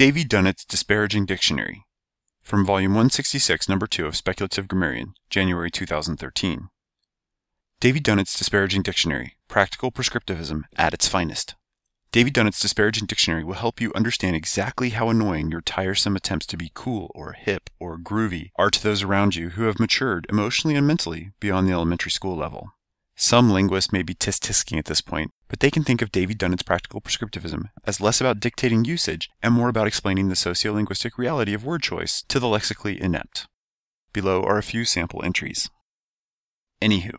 Davy Dunnett's Disparaging Dictionary from volume 166, number 2 of Speculative Grammarian, January 2013. Davy Dunnett's Disparaging Dictionary, Practical Prescriptivism at its finest. Davy Dunnett's Disparaging Dictionary will help you understand exactly how annoying your tiresome attempts to be cool or hip or groovy are to those around you who have matured emotionally and mentally beyond the elementary school level. Some linguists may be tisk-tisking at this point, but they can think of Davy Dunnett's practical prescriptivism as less about dictating usage and more about explaining the sociolinguistic reality of word choice to the lexically inept. Below are a few sample entries. Anywho,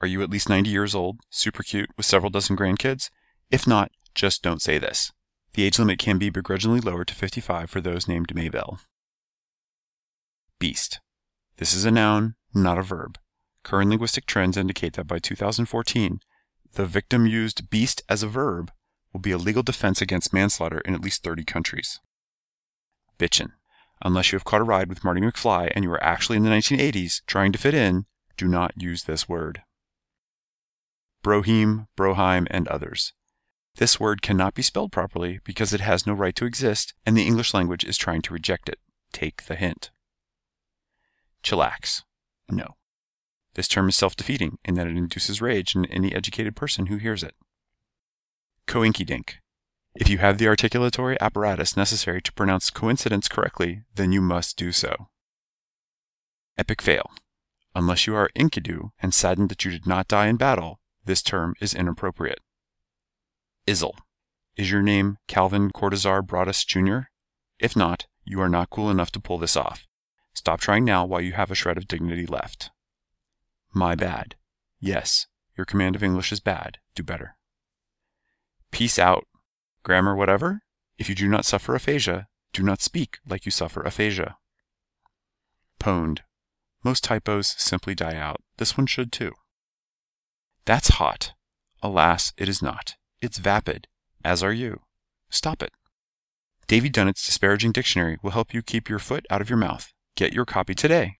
are you at least 90 years old, super cute, with several dozen grandkids? If not, just don't say this. The age limit can be begrudgingly lowered to 55 for those named Maybell. Beast. This is a noun, not a verb. Current linguistic trends indicate that by 2014, the victim used beast as a verb will be a legal defense against manslaughter in at least 30 countries. Bitchin'. Unless you have caught a ride with Marty McFly and you are actually in the 1980s trying to fit in, do not use this word. Brohim, Broheim, and others. This word cannot be spelled properly because it has no right to exist and the English language is trying to reject it. Take the hint. Chillax. No. This term is self-defeating in that it induces rage in any educated person who hears it. Coinkydink. If you have the articulatory apparatus necessary to pronounce coincidence correctly, then you must do so. Epic fail. Unless you are Enkidu and saddened that you did not die in battle, this term is inappropriate. Izzle. Is your name Calvin Cordozar Broadus Jr.? If not, you are not cool enough to pull this off. Stop trying now while you have a shred of dignity left. My bad. Yes, your command of English is bad. Do better. Peace out. Grammar whatever? If you do not suffer aphasia, do not speak like you suffer aphasia. Pwned. Most typos simply die out. This one should too. That's hot. Alas, it is not. It's vapid, as are you. Stop it. Davy Dunnett's Disparaging Dictionary will help you keep your foot out of your mouth. Get your copy today.